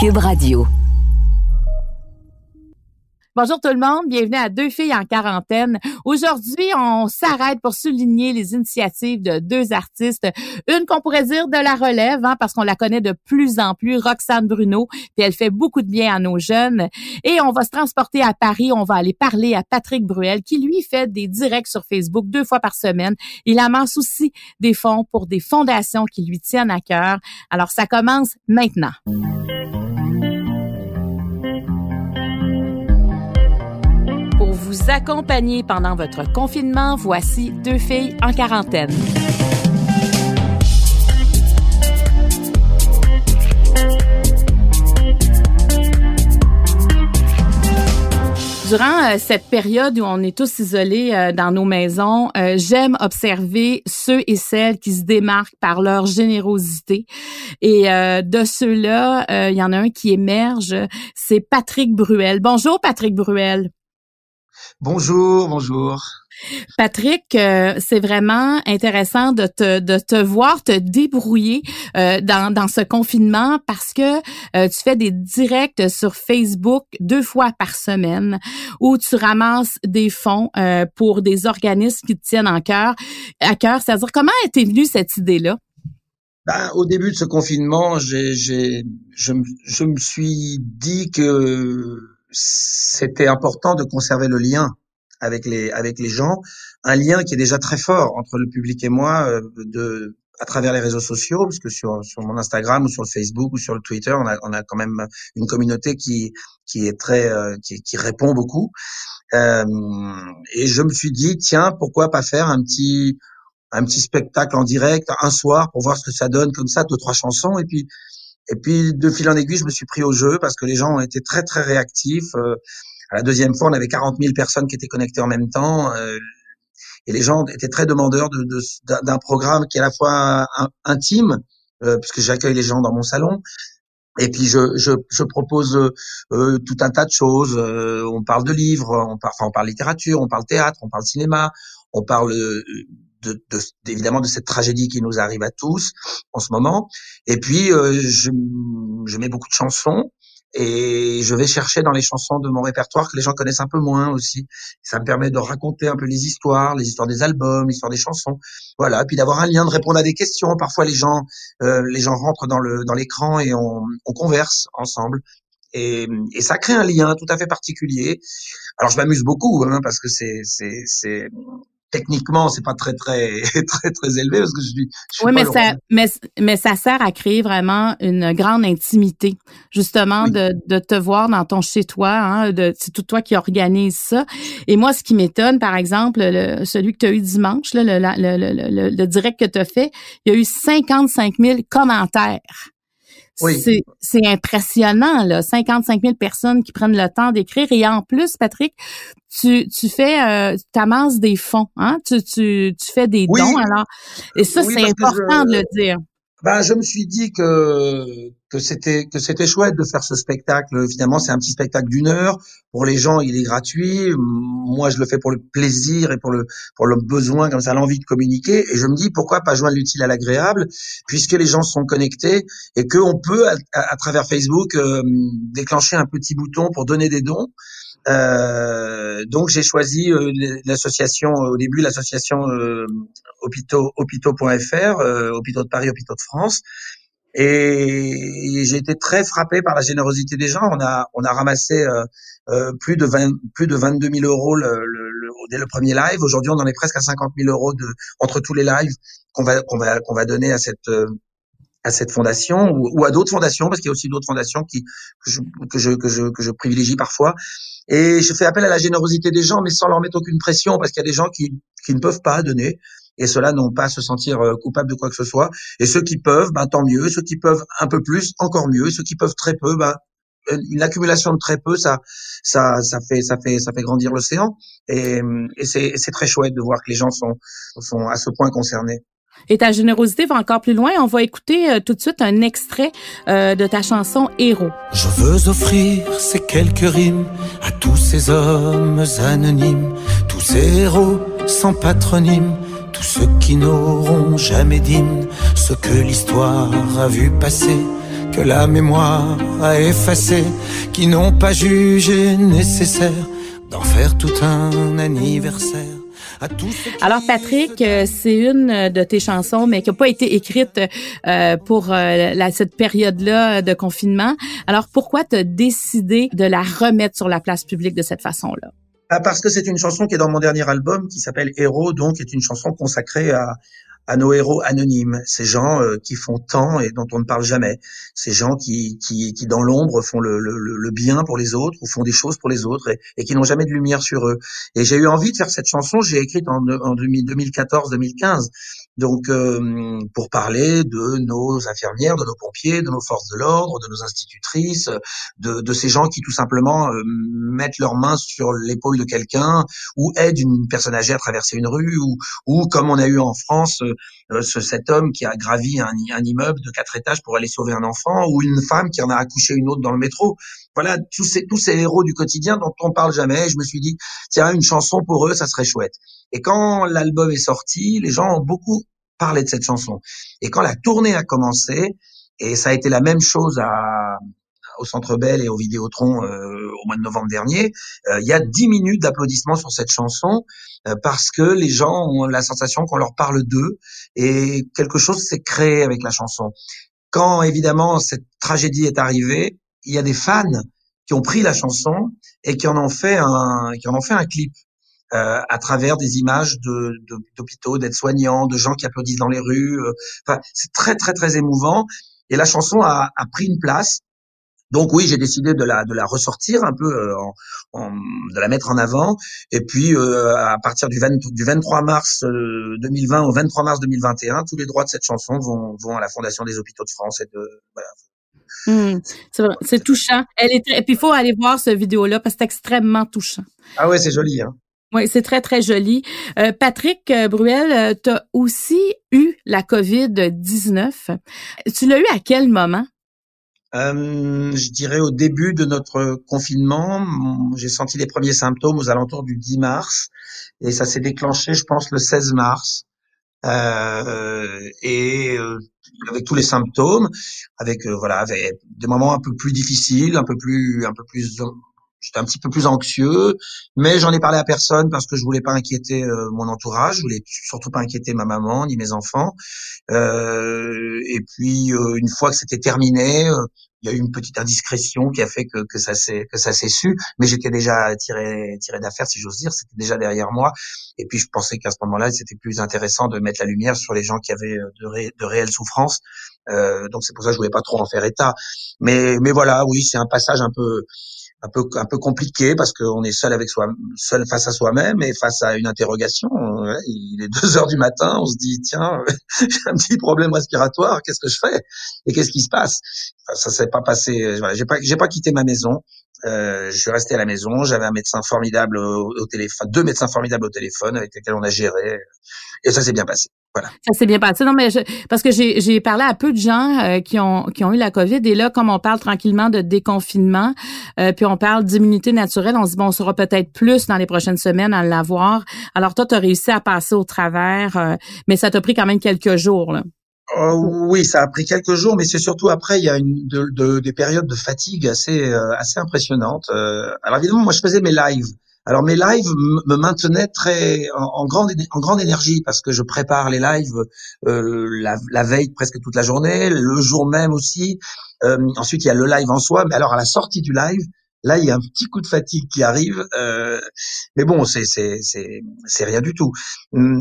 Cube Radio. Bonjour tout le monde, bienvenue à Deux filles en quarantaine. Aujourd'hui, on s'arrête pour souligner les initiatives de deux artistes. Une qu'on pourrait dire de la relève, hein, parce qu'on la connaît de plus en plus, Roxane Bruno, puis elle fait beaucoup de bien à nos jeunes. Et on va se transporter à Paris, on va aller parler à Patrick Bruel, qui lui fait des directs sur Facebook deux fois par semaine. Il amasse aussi des fonds pour des fondations qui lui tiennent à cœur. Alors ça commence maintenant. Vous accompagner pendant votre confinement, voici deux filles en quarantaine. Durant euh, cette période où on est tous isolés euh, dans nos maisons, euh, j'aime observer ceux et celles qui se démarquent par leur générosité. Et de ceux-là, il y en a un qui émerge, c'est Patrick Bruel. Bonjour Patrick Bruel. Bonjour, bonjour. Patrick, euh, c'est vraiment intéressant de te, de te voir te débrouiller euh, dans, dans ce confinement parce que euh, tu fais des directs sur Facebook deux fois par semaine où tu ramasses des fonds pour des organismes qui te tiennent en cœur, à cœur. C'est-à-dire, comment est venue cette idée-là? Ben, au début de ce confinement, j'ai, j'ai, je, je me suis dit que c'était important de conserver le lien avec les avec les gens, un lien qui est déjà très fort entre le public et moi euh, de à travers les réseaux sociaux, parce que sur, sur mon Instagram ou sur le Facebook ou sur le Twitter, on a, on a quand même une communauté qui, qui est très, euh, qui, qui, répond beaucoup. Euh, et je me suis dit, tiens, pourquoi pas faire un petit, un petit spectacle en direct un soir pour voir ce que ça donne comme ça, deux trois chansons, et puis et puis, de fil en aiguille, je me suis pris au jeu parce que les gens ont été très, très réactifs. Euh, à la deuxième fois, on avait 40 000 personnes qui étaient connectées en même temps. Euh, et les gens étaient très demandeurs d'un de, d'un programme qui est à la fois intime, euh, puisque j'accueille les gens dans mon salon, et puis je, je, je propose euh, tout un tas de choses. on parle de livres, on parle, enfin, on parle littérature, on parle théâtre, on parle cinéma, on parle de, de, évidemment de cette tragédie qui nous arrive à tous en ce moment. Et puis, euh, je, je mets beaucoup de chansons et je vais chercher dans les chansons de mon répertoire que les gens connaissent un peu moins aussi. Ça me permet de raconter un peu les histoires, les histoires des albums, l'histoire des chansons. Voilà, puis d'avoir un lien, de répondre à des questions. Parfois, les gens, euh, les gens rentrent dans le dans l'écran et on, on converse ensemble. Et, et, ça crée un lien tout à fait particulier. Alors je m'amuse beaucoup hein, parce que c'est techniquement, c'est pas très très très très élevé parce que je suis. oui, mais ça, mais, mais ça sert à créer vraiment une grande intimité, justement de, de te voir dans ton chez toi. Hein, de, c'est tout toi qui organise ça. Et moi, ce qui m'étonne, par exemple, le, celui que tu as eu dimanche, là, le, le, le, le direct que tu as fait, il y a eu 55 000 commentaires. C'est impressionnant, là. 55 000 personnes qui prennent le temps d'écrire. Et en plus, Patrick, tu, tu fais, euh, tu amasses des fonds, hein? Tu, tu, tu fais des dons, alors. Et ça, c'est important de le dire. Ben, je me suis dit que que c'était que c'était chouette de faire ce spectacle. Finalement, c'est un petit spectacle d'une heure. Pour les gens, il est gratuit. Moi, je le fais pour le plaisir et pour le pour le besoin, comme ça, l'envie de communiquer. Et je me dis pourquoi pas joindre l'utile à l'agréable, puisque les gens sont connectés et qu'on peut à, travers Facebook euh, déclencher un petit bouton pour donner des dons. Euh, donc j'ai choisi euh, l'association au début l'association euh, hôpitaux hôpitaux.fr euh, hôpitaux de Paris hôpitaux de France et j'ai été très frappé par la générosité des gens. On a on a ramassé euh, euh plus de 20, plus de 22 000 euros le, le, le, dès le premier live. Aujourd'hui, on en est presque à 50 000 euros de, entre tous les lives qu'on va qu'on va qu'on va donner à cette euh, à cette fondation ou, ou à d'autres fondations parce qu'il y a aussi d'autres fondations qui que je, que je que je que je privilégie parfois. Et je fais appel à la générosité des gens, mais sans leur mettre aucune pression parce qu'il y a des gens qui qui ne peuvent pas donner et ceux-là n'ont pas à se sentir euh, coupables de quoi que ce soit. Et ceux qui peuvent, ben, tant mieux. Ceux qui peuvent un peu plus, encore mieux. Ceux qui peuvent très peu, ben, une accumulation de très peu, ça, ça, ça fait, ça fait, ça fait grandir l'océan. Et, et c'est très chouette de voir que les gens sont, sont à ce point concernés. Et ta générosité va encore plus loin. On va écouter euh, tout de suite un extrait euh, de ta chanson Héros. Je veux offrir ces quelques rimes à tous ces hommes anonymes, tous ces héros sans patronyme tous ceux qui n'auront jamais d'hymne, ce que l'histoire a vu passer, que la mémoire a effacé, qui n'ont pas jugé nécessaire d'en faire tout un anniversaire. Alors Patrick, euh, c'est une de tes chansons, mais qui n'a pas été écrite euh, pour euh, la, cette période-là de confinement. Alors pourquoi tu as décidé de la remettre sur la place publique de cette façon-là? Ah, parce que c'est une chanson qui est dans mon dernier album, qui s'appelle Héros, donc est une chanson consacrée à, à nos héros anonymes, ces gens euh, qui font tant et dont on ne parle jamais, ces gens qui, qui, qui dans l'ombre font le, le, le, bien pour les autres ou font des choses pour les autres et, et qui n'ont jamais de lumière sur eux. Et j'ai eu envie de faire cette chanson, j'ai écrite en, en 2014-2015 donc euh, pour parler de nos infirmières, de nos pompiers, de nos forces de l'ordre, de nos institutrices, de, ces gens qui tout simplement euh, mettent leurs mains sur l'épaule de quelqu'un ou aident une personne âgée à traverser une rue ou, comme on a eu en France euh, ce, cet homme qui a gravi un, immeuble de quatre étages pour aller sauver un enfant ou une femme qui en a accouché une autre dans le métro. Voilà tous ces tous ces héros du quotidien dont on parle jamais. Je me suis dit tiens une chanson pour eux ça serait chouette. Et quand l'album est sorti, les gens ont beaucoup parlé de cette chanson. Et quand la tournée a commencé, et ça a été la même chose à, au Centre Bell et au Vidéotron euh, au mois de novembre dernier, euh, il y a dix minutes d'applaudissements sur cette chanson euh, parce que les gens ont la sensation qu'on leur parle d'eux et quelque chose s'est créé avec la chanson. Quand évidemment cette tragédie est arrivée, il y a des fans qui ont pris la chanson et qui en ont fait un qui en ont fait un clip euh, à travers des images de, d'hôpitaux, d'aides-soignants, de gens qui applaudissent dans les rues. Euh, enfin, c'est très très très émouvant. Et la chanson a, a pris une place. Donc oui, j'ai décidé de la de la ressortir un peu, euh, en, de la mettre en avant. Et puis à partir du, 20, du 23 mars 2020 au 23 mars 2021, tous les droits de cette chanson vont vont à la Fondation des Hôpitaux de France et de voilà, Mmh, c'est touchant. Elle est Et puis il faut aller voir ce vidéo-là parce que c'est extrêmement touchant. Ah ouais, c'est joli. Hein. Oui, c'est très, très joli. Euh, Patrick euh, Bruel, euh, tu as aussi eu la COVID-19. Tu l'as eu à quel moment? je dirais au début de notre confinement, j'ai senti les premiers symptômes aux alentours du 10 mars et ça s'est déclenché, je pense, le 16 mars. Et avec tous les symptômes, avec voilà, avec des moments un peu plus difficiles, un peu plus, un peu plus J'étais un petit peu plus anxieux, mais j'en ai parlé à personne parce que je voulais pas inquiéter euh, mon entourage, je voulais surtout pas inquiéter ma maman ni mes enfants. Euh, et puis euh, une fois que c'était terminé, euh, il y a eu une petite indiscrétion qui a fait que, que ça s'est que ça s'est su, mais j'étais déjà tiré tiré d'affaire si j'ose dire, c'était déjà derrière moi. Et puis je pensais qu'à ce moment-là, c'était plus intéressant de mettre la lumière sur les gens qui avaient de, de réelles souffrances. donc c'est pour ça que je voulais pas trop en faire état. Mais mais voilà, oui, c'est un passage un peu un peu un peu compliqué parce qu'on est seul avec soi, seul face à soi-même et face à une interrogation. Il est deux heures du matin, on se dit tiens, j'ai un petit problème respiratoire, qu'est-ce que je fais et qu'est-ce qui se passe? Ça s'est pas passé. J'ai pas j'ai pas quitté ma maison. Euh, je suis resté à la maison. J'avais un médecin formidable au, téléphone, deux médecins formidables au téléphone avec lesquels on a géré, et ça s'est bien passé. Voilà. Ça s'est bien passé. Non, mais je, parce que j'ai, parlé à peu de gens euh, qui ont qui ont eu la COVID et là, comme on parle tranquillement de déconfinement, euh, puis on parle d'immunité naturelle, on se dit bon, on sera peut-être plus dans les prochaines semaines à l'avoir. Alors toi, tu as réussi à passer au travers, euh, mais ça t'a pris quand même quelques jours. Là. Oh, oui, ça a pris quelques jours, mais c'est surtout après, il y a une, de, de, des périodes de fatigue assez, euh, assez impressionnantes. Euh, alors évidemment, moi, je faisais mes lives. Alors mes lives me maintenaient très en, grande en grande énergie parce que je prépare les lives euh, la, la, veille presque toute la journée, le jour même aussi. ensuite il y a le live en soi, mais alors à la sortie du live, Là, il y a un petit coup de fatigue qui arrive, euh, mais bon, c'est c'est c'est c'est rien du tout. Hum,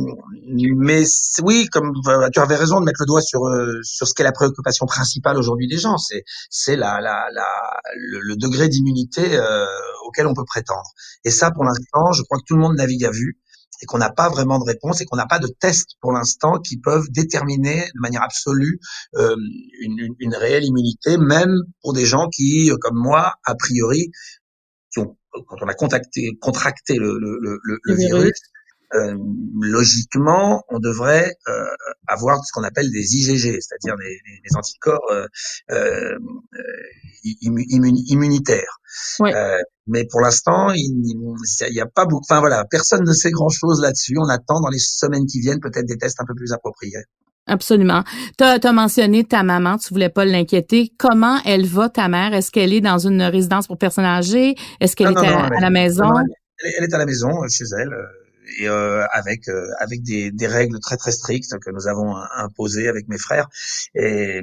mais oui, comme tu avais raison de mettre le doigt sur euh, sur ce qu'est la préoccupation principale aujourd'hui des gens, c'est c'est la la la le, degré d'immunité euh, auquel on peut prétendre. Et ça, pour l'instant, je crois que tout le monde navigue à vue et qu'on n'a pas vraiment de réponse et qu'on n'a pas de tests pour l'instant qui peuvent déterminer de manière absolue euh, une, une, réelle immunité, même pour des gens qui, euh, comme moi, a priori, qui ont, quand on a contacté, contracté le, le, le, le virus, euh, logiquement, on devrait euh, avoir ce qu'on appelle des IgG, c'est-à-dire des, des, anticorps euh, euh immunitaires. mais pour l'instant, il n'y a pas beaucoup. Enfin voilà, personne ne sait grand-chose là-dessus. On attend dans les semaines qui viennent peut-être des tests un peu plus appropriés. Absolument. Tu as, mentionné ta maman, tu voulais pas l'inquiéter. Comment elle va, ta mère? Est-ce qu'elle est dans une résidence pour personnes âgées? Est-ce qu'elle est à, la maison? elle, est à la maison, chez elle et euh, avec euh, avec des, des, règles très très strictes que nous avons imposées avec mes frères. Et,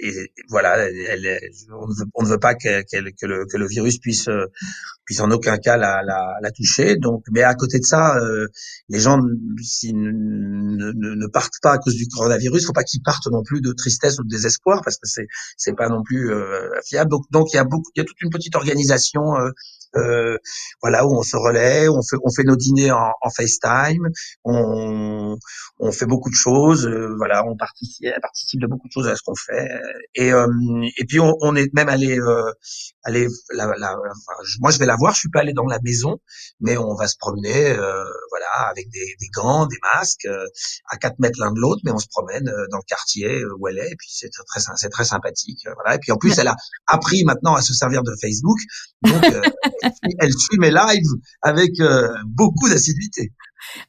et voilà elle, on, ne veut, on, ne veut, pas que, que, le, que le virus puisse puisse en aucun cas la, la, la toucher. Donc mais à côté de ça euh, les gens s'ils ne, ne, ne, partent pas à cause du coronavirus faut pas qu'ils partent non plus de tristesse ou de désespoir parce que c'est c'est pas non plus fiable. Donc donc il y a beaucoup il y a toute une petite organisation euh, voilà où on se relaie, on fait on fait nos dîners en, en FaceTime, on, on fait beaucoup de choses, euh, voilà, on participe participe de beaucoup de choses à ce qu'on fait et euh, et puis on, on, est même allé euh, la, moi je vais la voir, je suis pas allé dans la maison, mais on va se promener voilà avec des, des, gants, des masques à 4 mètres l'un de l'autre, mais on se promène dans le quartier où elle est et puis c'est très c'est très sympathique voilà et puis en plus elle a appris maintenant à se servir de Facebook donc elle suit mes lives avec euh, beaucoup d'assiduité.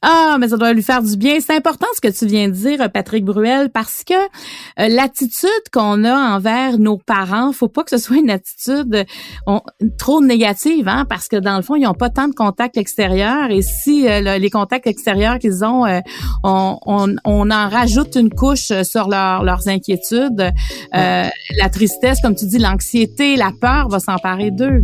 Ah, mais ça doit lui faire du bien. C'est important ce que tu viens de dire, Patrick Bruel, parce que euh, l'attitude qu'on a envers nos parents, faut pas que ce soit une attitude trop négative, hein, parce que dans le fond, ils n'ont pas tant de contacts extérieurs. Et si euh, les contacts extérieurs qu'ils ont, on, on, on, en rajoute une couche sur leur, leurs inquiétudes, la tristesse, comme tu dis, l'anxiété, la peur va s'emparer d'eux.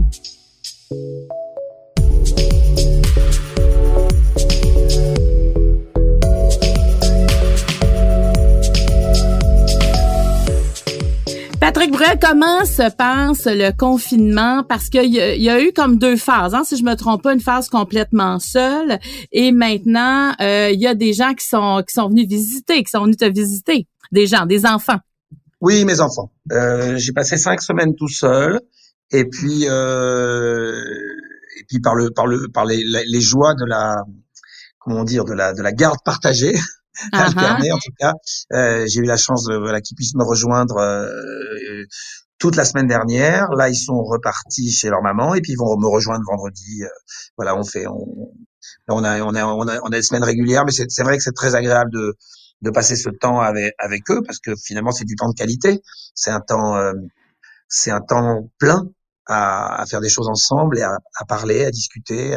Patrick Bruel, comment se passe le confinement? Parce qu'il y, a eu comme deux phases, hein, si je me trompe pas, une phase complètement seule, et maintenant euh, il y a des gens qui sont qui sont venus visiter, qui sont venus te visiter, des gens, des enfants. Oui, mes enfants. Euh, j'ai passé cinq semaines tout seul. Et puis, euh, et puis par le, par le, par les, les joies de la, comment dire, de la, de la garde partagée. Uh en tout cas, euh, j'ai eu la chance de, voilà, qu'ils puissent me rejoindre euh, toute la semaine dernière. Là, ils sont repartis chez leur maman et puis ils vont me rejoindre vendredi. Euh, voilà, on fait, on, on a, on a, on a, on a des semaines régulières, mais c'est vrai que c'est très agréable de, de passer ce temps avec, avec eux parce que finalement c'est du temps de qualité. C'est un temps, euh, c'est un temps plein à, à, faire des choses ensemble et à, à parler, à discuter.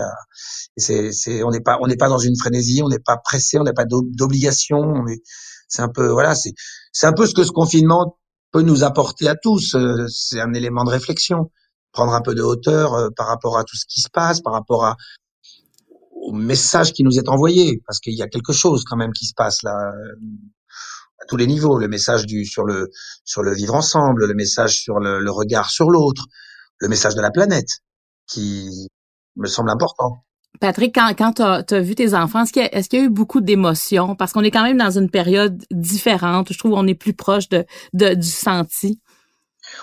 c'est, c'est, on n'est pas, on n'est pas dans une frénésie, on n'est pas pressé, on n'a pas d'obligation. C'est un peu, voilà, c'est, c'est un peu ce que ce confinement peut nous apporter à tous. Euh, c'est un élément de réflexion, prendre un peu de hauteur euh, par rapport à tout ce qui se passe, par rapport à au message qui nous est envoyé, parce qu'il y a quelque chose quand même qui se passe là à tous les niveaux. Le message du sur le sur le vivre ensemble, le message sur le, le regard sur l'autre, le message de la planète qui me semble important. Patrick, quand, quand tu as, vu tes enfants, est-ce qu'il y, a eu beaucoup d'émotions? Parce qu'on est quand même dans une période différente. Je trouve qu'on est plus proche de, de du senti.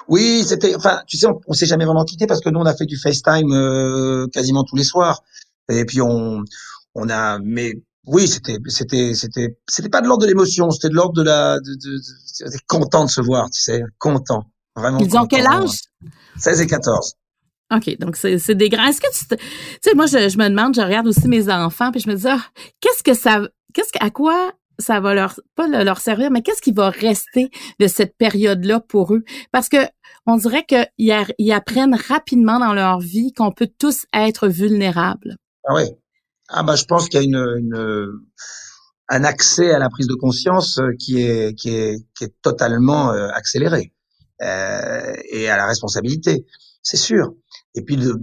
Oui, c'était. Enfin, tu sais, on, on s'est jamais vraiment quitté parce que nous, on a fait du FaceTime euh, quasiment tous les soirs. Et puis on, on a. Mais oui, c'était, c'était, c'était, c'était pas de l'ordre de l'émotion. C'était de l'ordre de la. De, de, de, content de se voir, tu sais, content. Vraiment. Ils ont quel âge? 16 et 14. OK, donc c'est des grands. Est-ce que tu tu sais moi je, je, me demande, je regarde aussi mes enfants puis je me dis ah, qu'est-ce que ça qu'est-ce à quoi ça va leur pas leur servir mais qu'est-ce qui va rester de cette période-là pour eux? Parce que on dirait qu'ils ils apprennent rapidement dans leur vie qu'on peut tous être vulnérables. Ah oui. Ah bah je pense qu'il y a une, une un accès à la prise de conscience qui est qui est qui est totalement euh, accéléré euh, et à la responsabilité, c'est sûr. Et puis de,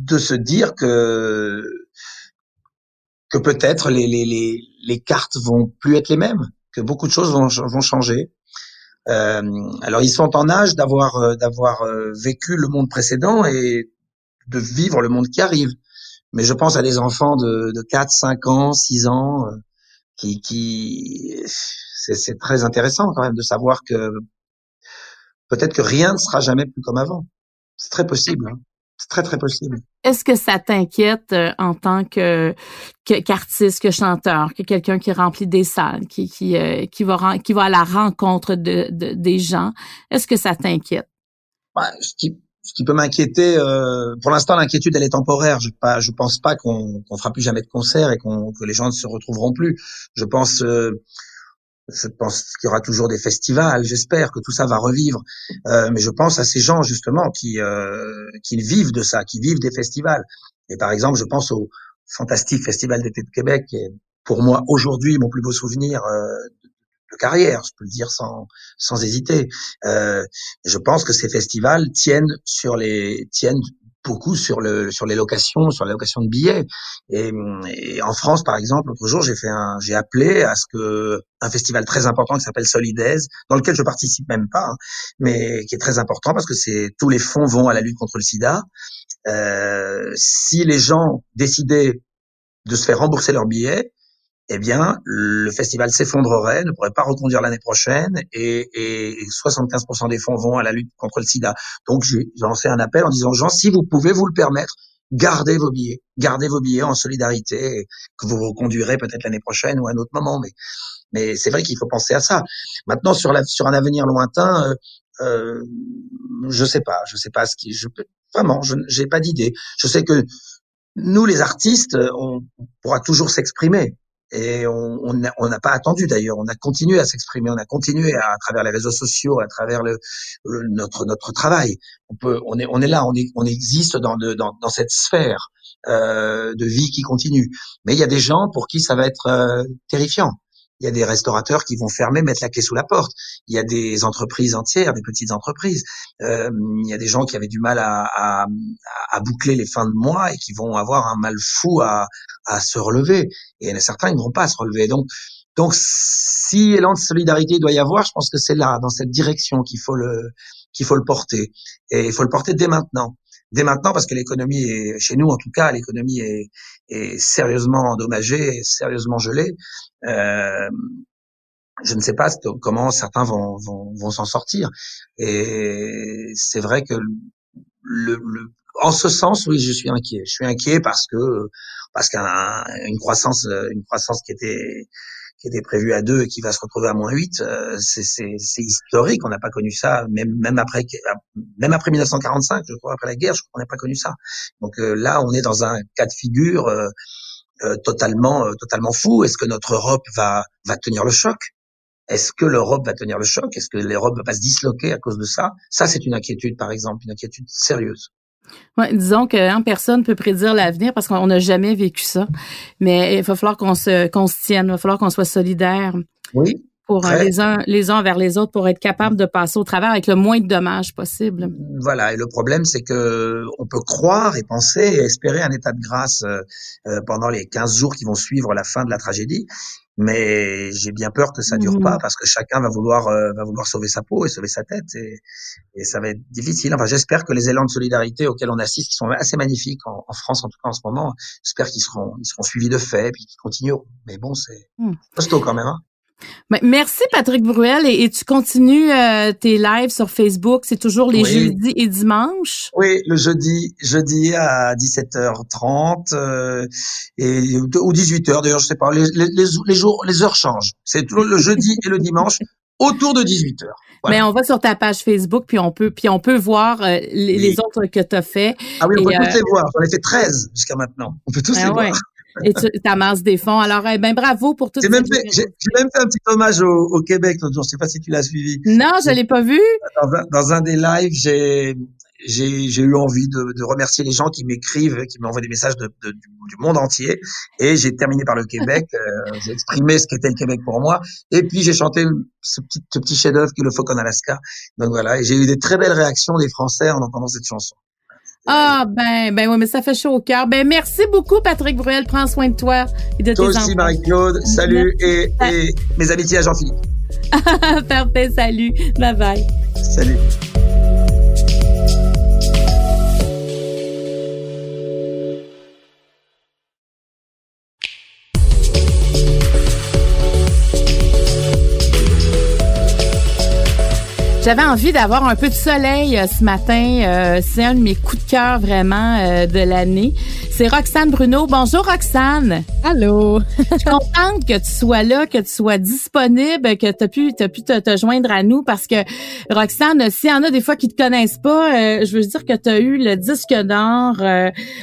de se dire que que peut-être les, les, les, les, cartes vont plus être les mêmes, que beaucoup de choses vont, vont changer. Euh, alors ils sont en âge d'avoir euh, d'avoir euh, vécu le monde précédent et de vivre le monde qui arrive. Mais je pense à des enfants de, de 4, 5 ans, 6 ans, qui, qui c'est très intéressant quand même de savoir que peut-être que rien ne sera jamais plus comme avant. C'est très possible. Hein. C'est très, très possible. Est-ce que ça t'inquiète euh, en tant que qu'artiste, que, chanteur, que quelqu'un qui remplit des salles, qui qui euh, qui va qui va à la rencontre de, de des gens? Est-ce que ça t'inquiète? Bah, ce, qui, ce qui peut m'inquiéter, euh, pour l'instant, l'inquiétude elle est temporaire. Je pas, je pense pas qu'on qu'on fera plus jamais de concert et qu'on que les gens ne se retrouveront plus. Je pense je pense qu'il y aura toujours des festivals. J'espère que tout ça va revivre. Euh, mais je pense à ces gens justement qui euh, qui vivent de ça, qui vivent des festivals. Et par exemple, je pense au fantastique Festival d'été de Québec, qui est pour moi aujourd'hui mon plus beau souvenir euh, de carrière, je peux le dire sans sans hésiter. Euh, je pense que ces festivals tiennent sur les tiennent beaucoup sur le sur les locations, sur la location de billets. Et, en France, par exemple, l'autre jour, j'ai fait un, j'ai appelé à ce que un festival très important qui s'appelle Solidaise, dans lequel je participe même pas, hein, mais qui est très important parce que c'est tous les fonds vont à la lutte contre le SIDA. Euh, si les gens décidaient de se faire rembourser leurs billets, eh bien, le festival s'effondrerait, ne pourrait pas reconduire l'année prochaine et, et 75% des fonds vont à la lutte contre le sida. Donc, j'ai lancé un appel en disant gens, si vous pouvez vous le permettre, gardez vos billets, gardez vos billets en solidarité, que vous reconduirez peut-être l'année prochaine ou à un autre moment. Mais, mais c'est vrai qu'il faut penser à ça. Maintenant, sur, la, sur un avenir lointain, euh, euh, je sais pas, je sais pas ce qui, je vraiment, je n'ai pas d'idée. Je sais que nous, les artistes, on pourra toujours s'exprimer. Et on n'a on pas attendu d'ailleurs, on a continué à s'exprimer, on a continué à, travers les réseaux sociaux, à travers le, notre notre travail. On peut, on est on est là, on est on existe dans le, dans, dans cette sphère euh, de vie qui continue. Mais il y a des gens pour qui ça va être euh, terrifiant. Il y a des restaurateurs qui vont fermer, mettre la clé sous la porte. Il y a des entreprises entières, des petites entreprises. Euh, il y a des gens qui avaient du mal à, à, à, boucler les fins de mois et qui vont avoir un mal fou à, à se relever. Et il y en a certains, ils ne vont pas se relever. Donc, donc, si élan de solidarité doit y avoir, je pense que c'est là, dans cette direction, qu'il faut le qu'il faut le porter. Et il faut le porter dès maintenant dès maintenant parce que l'économie est chez nous en tout cas l'économie est, est sérieusement endommagée, sérieusement gelée. Euh, je ne sais pas comment certains vont, vont, vont s'en sortir. Et c'est vrai que le, le, en ce sens, oui, je suis inquiet. Je suis inquiet parce que parce qu'une croissance, une croissance qui était qui était prévu à 2 et qui va se retrouver à moins 8, euh, c'est historique. On n'a pas connu ça, même, même, après, même après 1945, je crois, après la guerre, je crois qu'on n'a pas connu ça. Donc euh, là, on est dans un cas de figure euh, totalement, totalement fou. Est-ce que notre Europe va, va tenir le choc? Est-ce que l'Europe va tenir le choc? Est-ce que l'Europe va pas se disloquer à cause de ça? Ça, c'est une inquiétude, par exemple, une inquiétude sérieuse. Ouais, disons que hein, personne peut prédire l'avenir parce qu'on n'a jamais vécu ça. Mais il va falloir qu'on se, qu'on se tienne, il va falloir qu'on soit solidaire. Oui. Pour euh, les uns, les uns vers les autres, pour être capable de passer au travers avec le moins de dommages possible. Voilà. Et le problème, c'est que on peut croire et penser et espérer un état de grâce euh, euh pendant les 15 jours qui vont suivre la fin de la tragédie mais j'ai bien peur que ça dure pas mmh. parce que chacun va vouloir euh, va vouloir sauver sa peau et sauver sa tête et, et ça va être difficile. Enfin, j'espère que les élans de solidarité auxquels on assiste, qui sont assez magnifiques en, en France en tout cas en ce moment, j'espère qu'ils seront ils seront suivis de faits puis qu'ils continueront. Mais bon, c'est mmh. costaud quand même. Hein Merci Patrick Bruel et, tu continues euh, tes lives sur Facebook, c'est toujours les jeudis et dimanches. Oui, le jeudi, jeudi à 17h30 euh, et ou 18h d'ailleurs, je sais pas, les, les, les, jours, les heures changent. C'est toujours le jeudi et le dimanche autour de 18h. Mais on va sur ta page Facebook puis on peut puis on peut voir euh, les, autres que tu as fait. Ah oui, on peut tous les voir. J'en ai fait 13 jusqu'à maintenant. On peut tous ben les voir et tu amasses des fonds. Alors, eh ben, bravo pour tout J'ai même, fait, j'ai, même fait un petit hommage au, au Québec l'autre jour. Je sais pas si tu l'as suivi. Non, je l'ai pas vu. Dans un, dans un des lives, j'ai, j'ai, j'ai eu envie de, de, remercier les gens qui m'écrivent, qui m'envoient des messages de, de, du, monde entier. Et j'ai terminé par le Québec. euh, j'ai exprimé ce qu'était le Québec pour moi. Et puis j'ai chanté ce petit, ce petit chef-d'œuvre qui est le Faucon Alaska. Donc voilà. Et j'ai eu des très belles réactions des Français en entendant cette chanson. Ah, ben, ben oui, mais ça fait chaud au cœur. Ben, merci beaucoup, Patrick Bruel. Prends soin de toi et de toi tes aussi, Marie-Claude. Salut et, et mes amitiés à Jean-Philippe. Parfait, salut. Bye bye. Salut. J'avais envie d'avoir un peu de soleil euh, ce matin. Euh, c'est un de mes coups de cœur vraiment euh, de l'année. C'est Roxane Bruno. Bonjour Roxane. Allô. Je suis contente que tu sois là, que tu sois disponible, que tu as pu, as pu te, joindre à nous parce que Roxane, s'il y en a des fois qui te connaissent pas, je veux dire que tu as eu le disque d'or.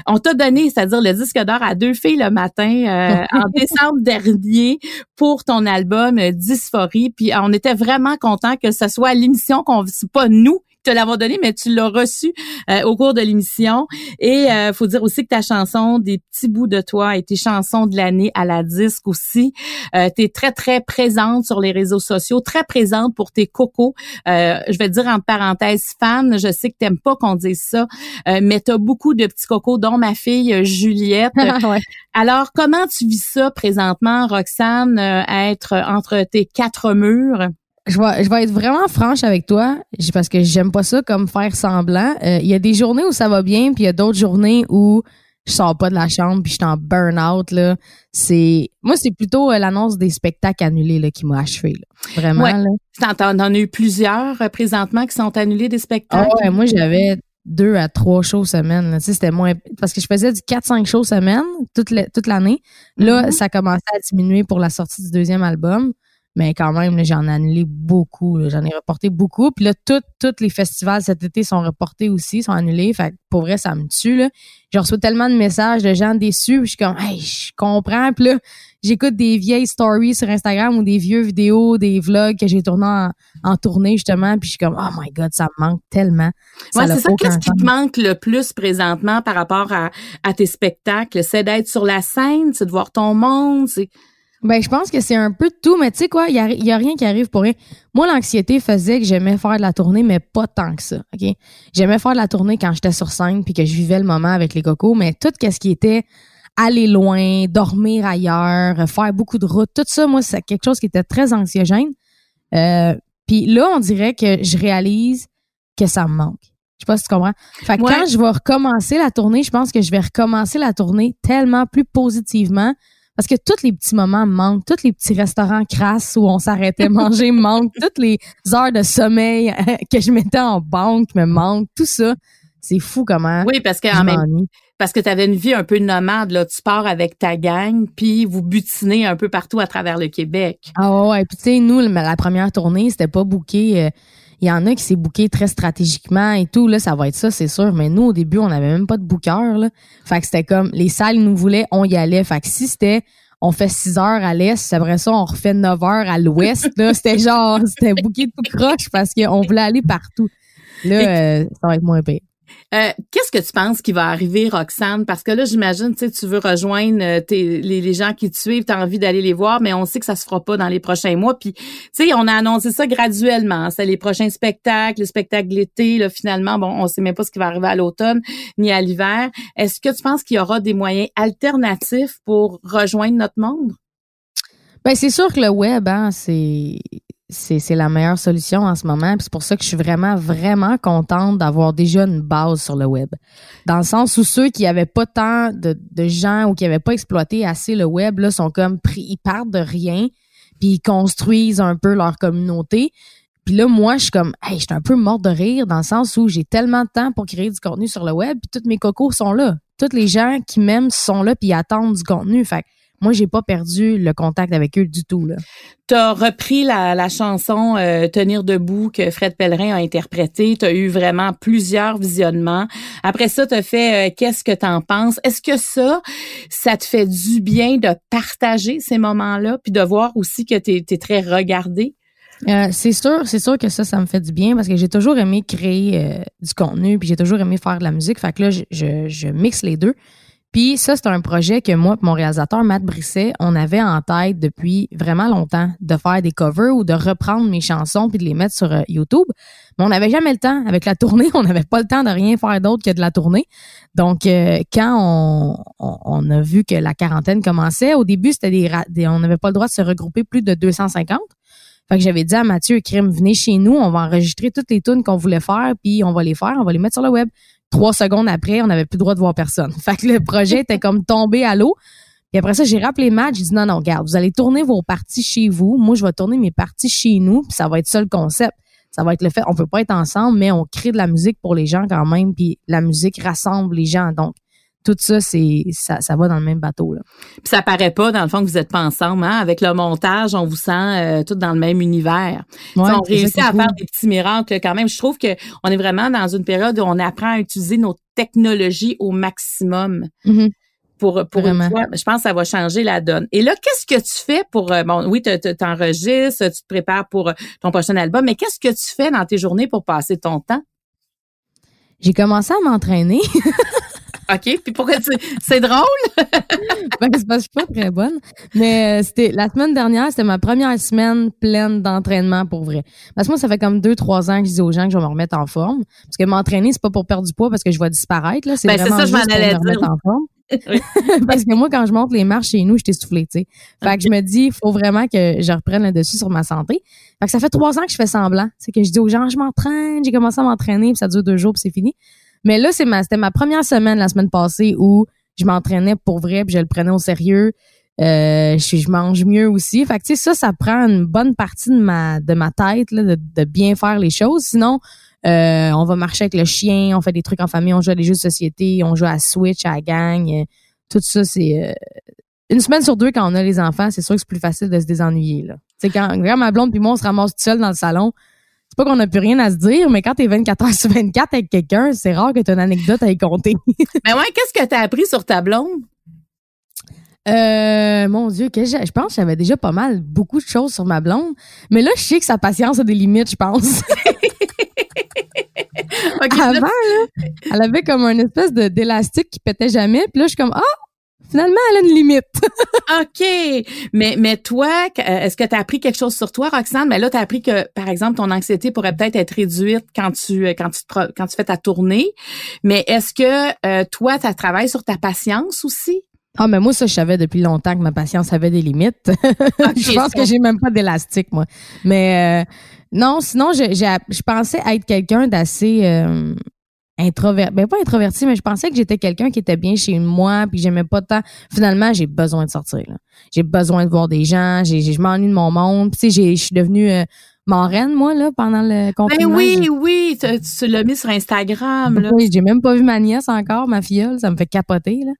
on t'a donné, c'est-à-dire le disque d'or à deux filles le matin en décembre dernier pour ton album Dysphorie. Puis on était vraiment content que ce soit l'émission qu'on c'est pas nous te l'avons donné, mais tu l'as reçu euh, au cours de l'émission. Et euh, faut dire aussi que ta chanson Des petits bouts de toi a été chanson de l'année à la disque aussi. Euh, tu es très, très présente sur les réseaux sociaux, très présente pour tes cocos. Euh, je vais dire en parenthèse fan, je sais que t'aimes pas qu'on dise ça, mais tu as beaucoup de petits cocos, dont ma fille Juliette. Alors, comment tu vis ça présentement, Roxane, être entre tes quatre murs? Je vais, je vais être vraiment franche avec toi parce que j'aime pas ça comme faire semblant. Euh, il y a des journées où ça va bien, puis il y a d'autres journées où je sors pas de la chambre puis je suis en burn-out là. C'est moi c'est plutôt euh, l'annonce des spectacles annulés là qui m'a achevé là. Vraiment ouais. là. T'en as eu plusieurs euh, présentement qui sont annulés des spectacles. Ah ouais, moi j'avais deux à trois shows semaine. Tu sais, c'était moins parce que je faisais du 4-5 shows semaine toute l'année. Là, mm-hmm. ça commençait à diminuer pour la sortie du deuxième album. Mais quand même, j'en ai annulé beaucoup. J'en ai reporté beaucoup. Puis là, tous les festivals cet été sont reportés aussi, sont annulés. Fait que pour vrai, ça me tue. Là. Je reçois tellement de messages de gens déçus. Puis je suis comme, hey, je comprends. Puis là, j'écoute des vieilles stories sur Instagram ou des vieux vidéos, des vlogs que j'ai tournés en, tournée, justement. Puis je suis comme, oh my God, ça me manque tellement. Ouais, c'est ça. Qu'est-ce qui te manque le plus présentement par rapport à, à tes spectacles? C'est d'être sur la scène, c'est de voir ton monde, c'est ben, je pense que c'est un peu de tout, mais tu sais quoi, il y a, y a, rien qui arrive pour rien. Moi, l'anxiété faisait que j'aimais faire de la tournée, mais pas tant que ça, OK? J'aimais faire de la tournée quand j'étais sur scène puis que je vivais le moment avec les cocos, mais tout ce qui était aller loin, dormir ailleurs, faire beaucoup de routes, tout ça, moi, c'est quelque chose qui était très anxiogène. Euh, puis là, on dirait que je réalise que ça me manque. Je sais pas si tu comprends. Fait que quand je vais recommencer la tournée, je pense que je vais recommencer la tournée tellement plus positivement parce que tous les petits moments manquent, tous les petits restaurants crasses où on s'arrêtait manger manquent, toutes les heures de sommeil que je mettais en banque me manquent, tout ça. C'est fou comment. Oui, parce que même parce que tu avais une vie un peu nomade là, tu pars avec ta gang puis vous butinez un peu partout à travers le Québec. Ah ouais, puis tu sais nous la première tournée, c'était pas booké euh, il y en a qui s'est booké très stratégiquement et tout. Là, ça va être ça, c'est sûr. Mais nous, au début, on n'avait même pas de booker. Là. Fait que c'était comme les salles nous voulaient, on y allait. Fait que si c'était on fait 6 heures à l'est, après ça, on refait 9 heures à l'ouest. Là, c'était genre, c'était booké tout croche parce qu'on voulait aller partout. Là, euh, ça va être moins pire. Euh, qu'est-ce que tu penses qui va arriver, Roxane? Parce que là, j'imagine, tu tu veux rejoindre euh, les, gens qui te suivent, tu as envie d'aller les voir, mais on sait que ça se fera pas dans les prochains mois. Puis, tu sais, on a annoncé ça graduellement. C'est les prochains spectacles, le spectacle l'été, là, finalement, bon, on sait même pas ce qui va arriver à l'automne ni à l'hiver. Est-ce que tu penses qu'il y aura des moyens alternatifs pour rejoindre notre monde? Ben, c'est sûr que le web, hein, c'est c'est la meilleure solution en ce moment. C'est pour ça que je suis vraiment, vraiment contente d'avoir déjà une base sur le web. Dans le sens où ceux qui avaient pas tant de, de gens ou qui avaient pas exploité assez le web, là, sont comme pris, ils partent de rien, puis ils construisent un peu leur communauté. Puis là, moi, je suis comme, hey, je suis un peu morte de rire dans le sens où j'ai tellement de temps pour créer du contenu sur le web, puis tous mes cocos sont là. Tous les gens qui m'aiment sont là, puis attendent du contenu. Moi, j'ai pas perdu le contact avec eux du tout. Tu as repris la, chanson euh, Tenir debout que Fred Pellerin a interprétée. Tu as eu vraiment plusieurs visionnements. Après ça, tu as fait euh, Qu'est-ce que tu en penses? Est-ce que ça, ça te fait du bien de partager ces moments-là, puis de voir aussi que tu es, très regardé? Euh, c'est sûr, c'est sûr que ça, ça me fait du bien parce que j'ai toujours aimé créer du contenu, puis j'ai toujours aimé faire de la musique. Fait que là, je, je mixe les deux. Puis ça, c'est un projet que moi et mon réalisateur, Matt Brisset, on avait en tête depuis vraiment longtemps, de faire des covers ou de reprendre mes chansons puis de les mettre sur euh, YouTube. Mais on n'avait jamais le temps. Avec la tournée, on n'avait pas le temps de rien faire d'autre que de la tournée. Donc, euh, quand on, on, a vu que la quarantaine commençait, au début, c'était des, on n'avait pas le droit de se regrouper plus de 250. Fait que j'avais dit à Mathieu Crime, venez chez nous, on va enregistrer toutes les tunes qu'on voulait faire, puis on va les faire, on va les mettre sur le web. Trois secondes après, on n'avait plus le droit de voir personne. Fait que le projet était comme tombé à l'eau. Puis après ça, j'ai rappelé Matt, j'ai dit non, non, regarde, vous allez tourner vos parties chez vous. Moi, je vais tourner mes parties chez nous, puis ça va être ça le concept. ça va être le fait. On peut pas être ensemble, mais on crée de la musique pour les gens quand même, puis la musique rassemble les gens. Donc, tout ça, c'est ça, ça va dans le même bateau. Là. Puis ça paraît pas, dans le fond, que vous êtes pas ensemble. Hein? Avec le montage, on vous sent euh, tout dans le même univers. Ouais, on réussit à faire des petits miracles quand même. Je trouve que on est vraiment dans une période où on apprend à utiliser nos technologies au maximum. Mhm. Pour, pour une Vraiment. fois, je pense que ça va changer la donne. Et là, qu'est-ce que tu fais pour, euh, bon, oui, tu t'enregistres, tu te prépares pour euh, ton prochain album, mais qu'est-ce que tu fais dans tes journées pour passer ton temps? J'ai commencé à m'entraîner. OK? Puis pourquoi tu, c'est drôle? Ben, c'est parce que je suis pas très bonne. Mais euh, c'était la semaine dernière, c'était ma première semaine pleine d'entraînement pour vrai. Parce que moi, ça fait comme deux, trois ans que je dis aux gens que je vais me remettre en forme. Parce que m'entraîner, c'est pas pour perdre du poids parce que je vais disparaître. Là. C'est Ben, c'est vraiment ça, je m'en juste pour allais me remettre dire. en forme. Oui. parce que moi, quand je monte les marches chez nous, je suis essoufflée, tu sais. Fait que je me dis, il faut vraiment que je reprenne le dessus sur ma santé. Fait que ça fait trois ans que je fais semblant. C'est que je dis aux gens, je m'entraîne, j'ai commencé à m'entraîner, puis ça dure deux jours, puis c'est fini. Mais là, c'est c'était ma première semaine la semaine passée où je m'entraînais pour vrai, puis je le prenais au sérieux. Euh, je, mange mieux aussi. Fait que tu sais, ça, ça prend une bonne partie de ma tête là, de, bien faire les choses. Sinon, euh, on va marcher avec le chien, on fait des trucs en famille, on joue à des jeux de société, on joue à Switch, à gang. euh, tout ça, c'est euh, une semaine sur deux quand on a les enfants, c'est sûr que c'est plus facile de se désennuyer. Là. Sais, quand, quand ma blonde puis moi, on se ramasse tout seul dans le salon, c'est pas qu'on n'a plus rien à se dire, mais quand t'es 24 heures sur 24 avec quelqu'un, c'est rare que tu une anecdote à y compter. Mais ouais, qu'est-ce que tu as appris sur ta blonde? Euh, mon Dieu, que je pense que j'avais déjà pas mal, beaucoup de choses sur ma blonde. Mais là, je sais que sa patience a des limites, je pense. Avant, là, elle avait comme un espèce de d'élastique qui pétait jamais. Puis là, je suis comme, ah, finalement, elle a une limite. OK. Mais, mais toi, euh, est-ce que tu as appris quelque chose sur toi, Roxane? Mais là, tu as appris que, par exemple, ton anxiété pourrait peut-être être réduite quand tu, euh, quand tu, te quand tu fais ta tournée. Mais est-ce que euh, toi, tu travailles sur ta patience aussi? Ah, mais moi, ça, je savais depuis longtemps que ma patience avait des limites. je pense ça- que j'ai même pas d'élastique, moi. Mais euh, non, sinon, je, je pensais être quelqu'un d'assez euh, introverti. Ben, pas introverti, mais je pensais que j'étais quelqu'un qui était bien chez moi, puis j'aimais pas tant. Finalement, j'ai besoin de sortir. là. J'ai besoin de voir des gens. J'ai, j'ai- je m'ennuie de mon monde. Puis, tu sais, j'ai- je suis devenue euh, marraine, moi, là, pendant le Ben confinement. oui, J'ai- oui, tu, tu l'as mis sur Instagram. Là. Oui, j'ai même pas vu ma nièce encore, ma filleule. Ça me fait capoter, là.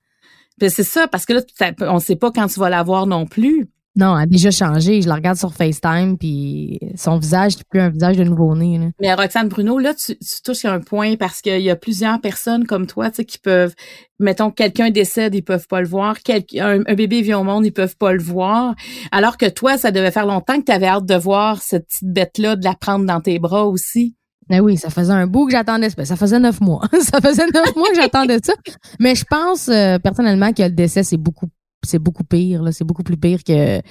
Ben, c'est ça, parce que là, on sait pas quand tu vas la voir non plus. Non, elle a déjà changé. Je la regarde sur FaceTime, puis son visage, c'est plus un visage de nouveau-né. là. Mais Roxane Bruno, là, tu, tu touches à un point parce qu'il y a plusieurs personnes comme toi, tu sais, qui peuvent, mettons, quelqu'un décède, ils peuvent pas le voir, Quelqu'un- un, bébé vient au monde, ils peuvent pas le voir. Alors que toi, ça devait faire longtemps que tu avais hâte de voir cette petite bête-là, de la prendre dans tes bras aussi. Ben oui, ça faisait un bout que j'attendais. Ben, ça faisait neuf mois. ça faisait neuf mois que j'attendais ça. Mais je pense euh, personnellement que le décès, c'est beaucoup c'est beaucoup pire. là. C'est beaucoup plus pire que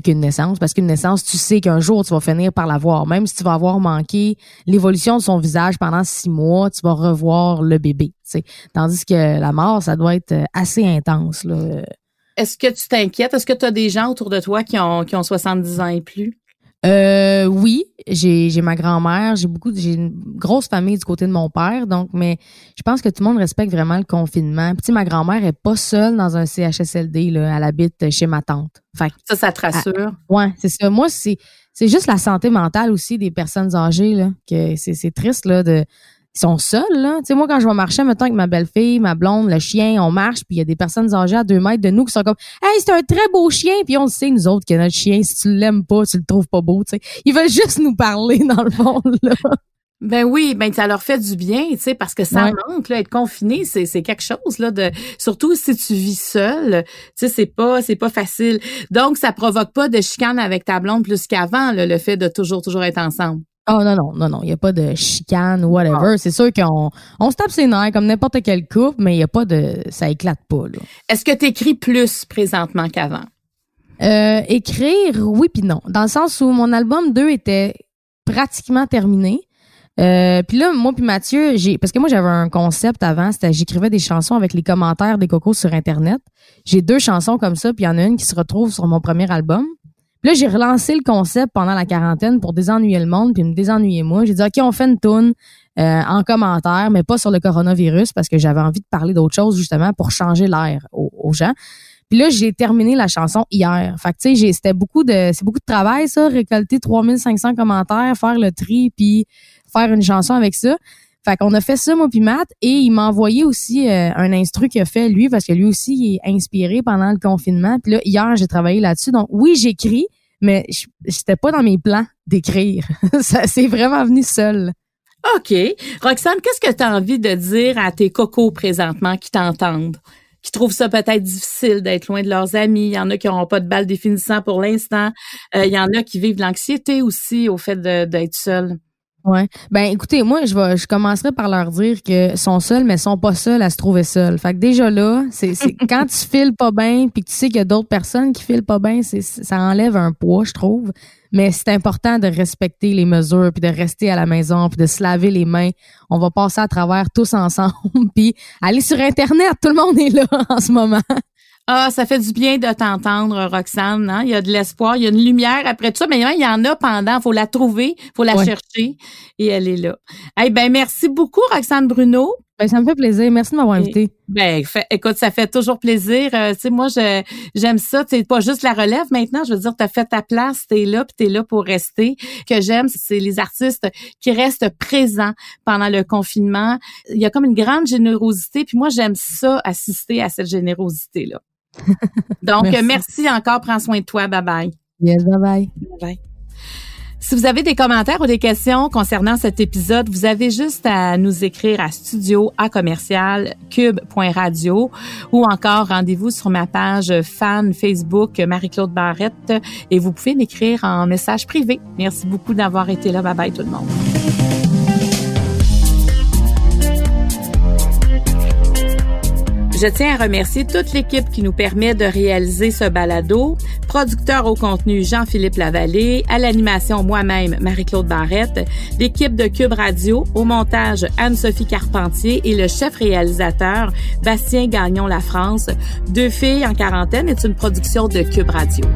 qu'une naissance. Parce qu'une naissance, tu sais qu'un jour, tu vas finir par la voir. Même si tu vas avoir manqué l'évolution de son visage pendant six mois, tu vas revoir le bébé. Tandis que la mort, ça doit être euh, assez intense. Là. Est-ce que tu t'inquiètes? Est-ce que tu as des gens autour de toi qui ont, qui ont 70 ans et plus? Euh, oui, j'ai j'ai ma grand-mère, j'ai beaucoup, j'ai une grosse famille du côté de mon père, donc mais je pense que tout le monde respecte vraiment le confinement. Puis tu sais, ma grand-mère est pas seule dans un CHSLD là, elle habite chez ma tante. Fait que, Ça, ça te rassure? ouais, c'est ça. Moi, c'est c'est juste la santé mentale aussi des personnes âgées là, que c'est c'est triste là de ils sont seuls là. Tu sais, moi quand je vais marcher, mettons avec ma belle-fille, ma blonde, le chien, on marche, puis il y a des personnes âgées à deux mètres de nous qui sont comme, hey, c'est un très beau chien, puis on le sait nous autres que notre chien, si tu l'aimes pas, tu le trouves pas beau, tu sais. Ils veulent juste nous parler dans le fond là. Ben oui, ben ça leur fait du bien, tu sais, parce que ça Ouais. manque, là, être confiné, c'est c'est quelque chose là de, surtout si tu vis seul, tu sais, c'est pas c'est pas facile. Donc ça provoque pas de chicane avec ta blonde plus qu'avant, là, le fait de toujours toujours être ensemble. Oh non, non, non, non, il n'y a pas de chicane ou whatever. C'est sûr qu'on on se tape ses nerfs comme n'importe quel couple, mais il n'y a pas de. ça éclate pas, là. Est-ce que tu écris plus présentement qu'avant? Euh, écrire, oui puis non. Dans le sens où mon album 2 était pratiquement terminé. Euh, puis là, moi puis Mathieu, j'ai parce que moi j'avais un concept avant, c'était j'écrivais des chansons avec les commentaires des cocos sur internet. J'ai deux chansons comme ça, puis il y en a une qui se retrouve sur mon premier album. Là, j'ai relancé le concept pendant la quarantaine pour désennuyer le monde puis me désennuyer moi. J'ai dit OK, on fait une tune euh, en commentaire, mais pas sur le coronavirus parce que j'avais envie de parler d'autre chose justement pour changer l'air aux, aux gens. Puis là, j'ai terminé la chanson hier. Fait que tu sais, c'était beaucoup de c'est beaucoup de travail ça, récolter 3500 commentaires, faire le tri puis faire une chanson avec ça. Fait qu'on a fait ça, moi puis et il m'a envoyé aussi euh, un instru qu'il a fait, lui, parce que lui aussi, il est inspiré pendant le confinement. Puis là, hier, j'ai travaillé là-dessus. Donc, oui, j'écris, mais j'étais pas dans mes plans d'écrire. ça c'est vraiment venu seul. OK. Roxane, qu'est-ce que tu as envie de dire à tes cocos présentement qui t'entendent? qui trouvent ça peut-être difficile d'être loin de leurs amis? Il y en a qui n'auront pas de balle définissant pour l'instant. Euh, il y en a qui vivent l'anxiété aussi au fait d'être seul. Ouais. Ben écoutez, moi je vais je commencerai par leur dire que sont seuls mais sont pas seuls à se trouver seuls. Fait que déjà là, c'est quand tu files pas bien puis que tu sais qu'il y a d'autres personnes qui filent pas bien, c'est ça enlève un poids, je trouve. Mais c'est important de respecter les mesures puis de rester à la maison puis de se laver les mains. On va passer à travers tous ensemble puis aller sur internet, tout le monde est là en ce moment. Ah, ça fait du bien de t'entendre, Roxane. Hein? Il y a de l'espoir, il y a une lumière après tout ça, mais il y en a pendant. faut la trouver, faut la chercher, et elle est là. Eh ben, merci beaucoup, Roxane Bruno. Ben, ça me fait plaisir. Merci de m'avoir invité. Ben, écoute, ça fait toujours plaisir. Euh, tu sais, moi, j'aime ça. C'est pas juste la relève maintenant. Je veux dire, t'as fait ta place, t'es là, puis t'es là pour rester. que j'aime, c'est les artistes qui restent présents pendant le confinement. Il y a comme une grande générosité. Puis moi, j'aime ça, assister à cette générosité Donc, merci. encore. Prends soin de toi. Bye bye. Yes, bye bye. Bye bye. Si vous avez des commentaires ou des questions concernant cet épisode, vous avez juste à nous écrire à studio à commercial cube.radio ou encore rendez-vous sur ma page fan Facebook Marie-Claude Barrette et vous pouvez m'écrire en message privé. Merci beaucoup d'avoir été là. Bye bye tout le monde. Je tiens à remercier toute l'équipe qui nous permet de réaliser ce balado. Producteur au contenu Jean-Philippe Lavallée, à l'animation moi-même Marie-Claude Barrette, l'équipe de Cube Radio, au montage Anne-Sophie Carpentier et le chef réalisateur Bastien Gagnon La France. Deux filles en quarantaine est une production de Cube Radio.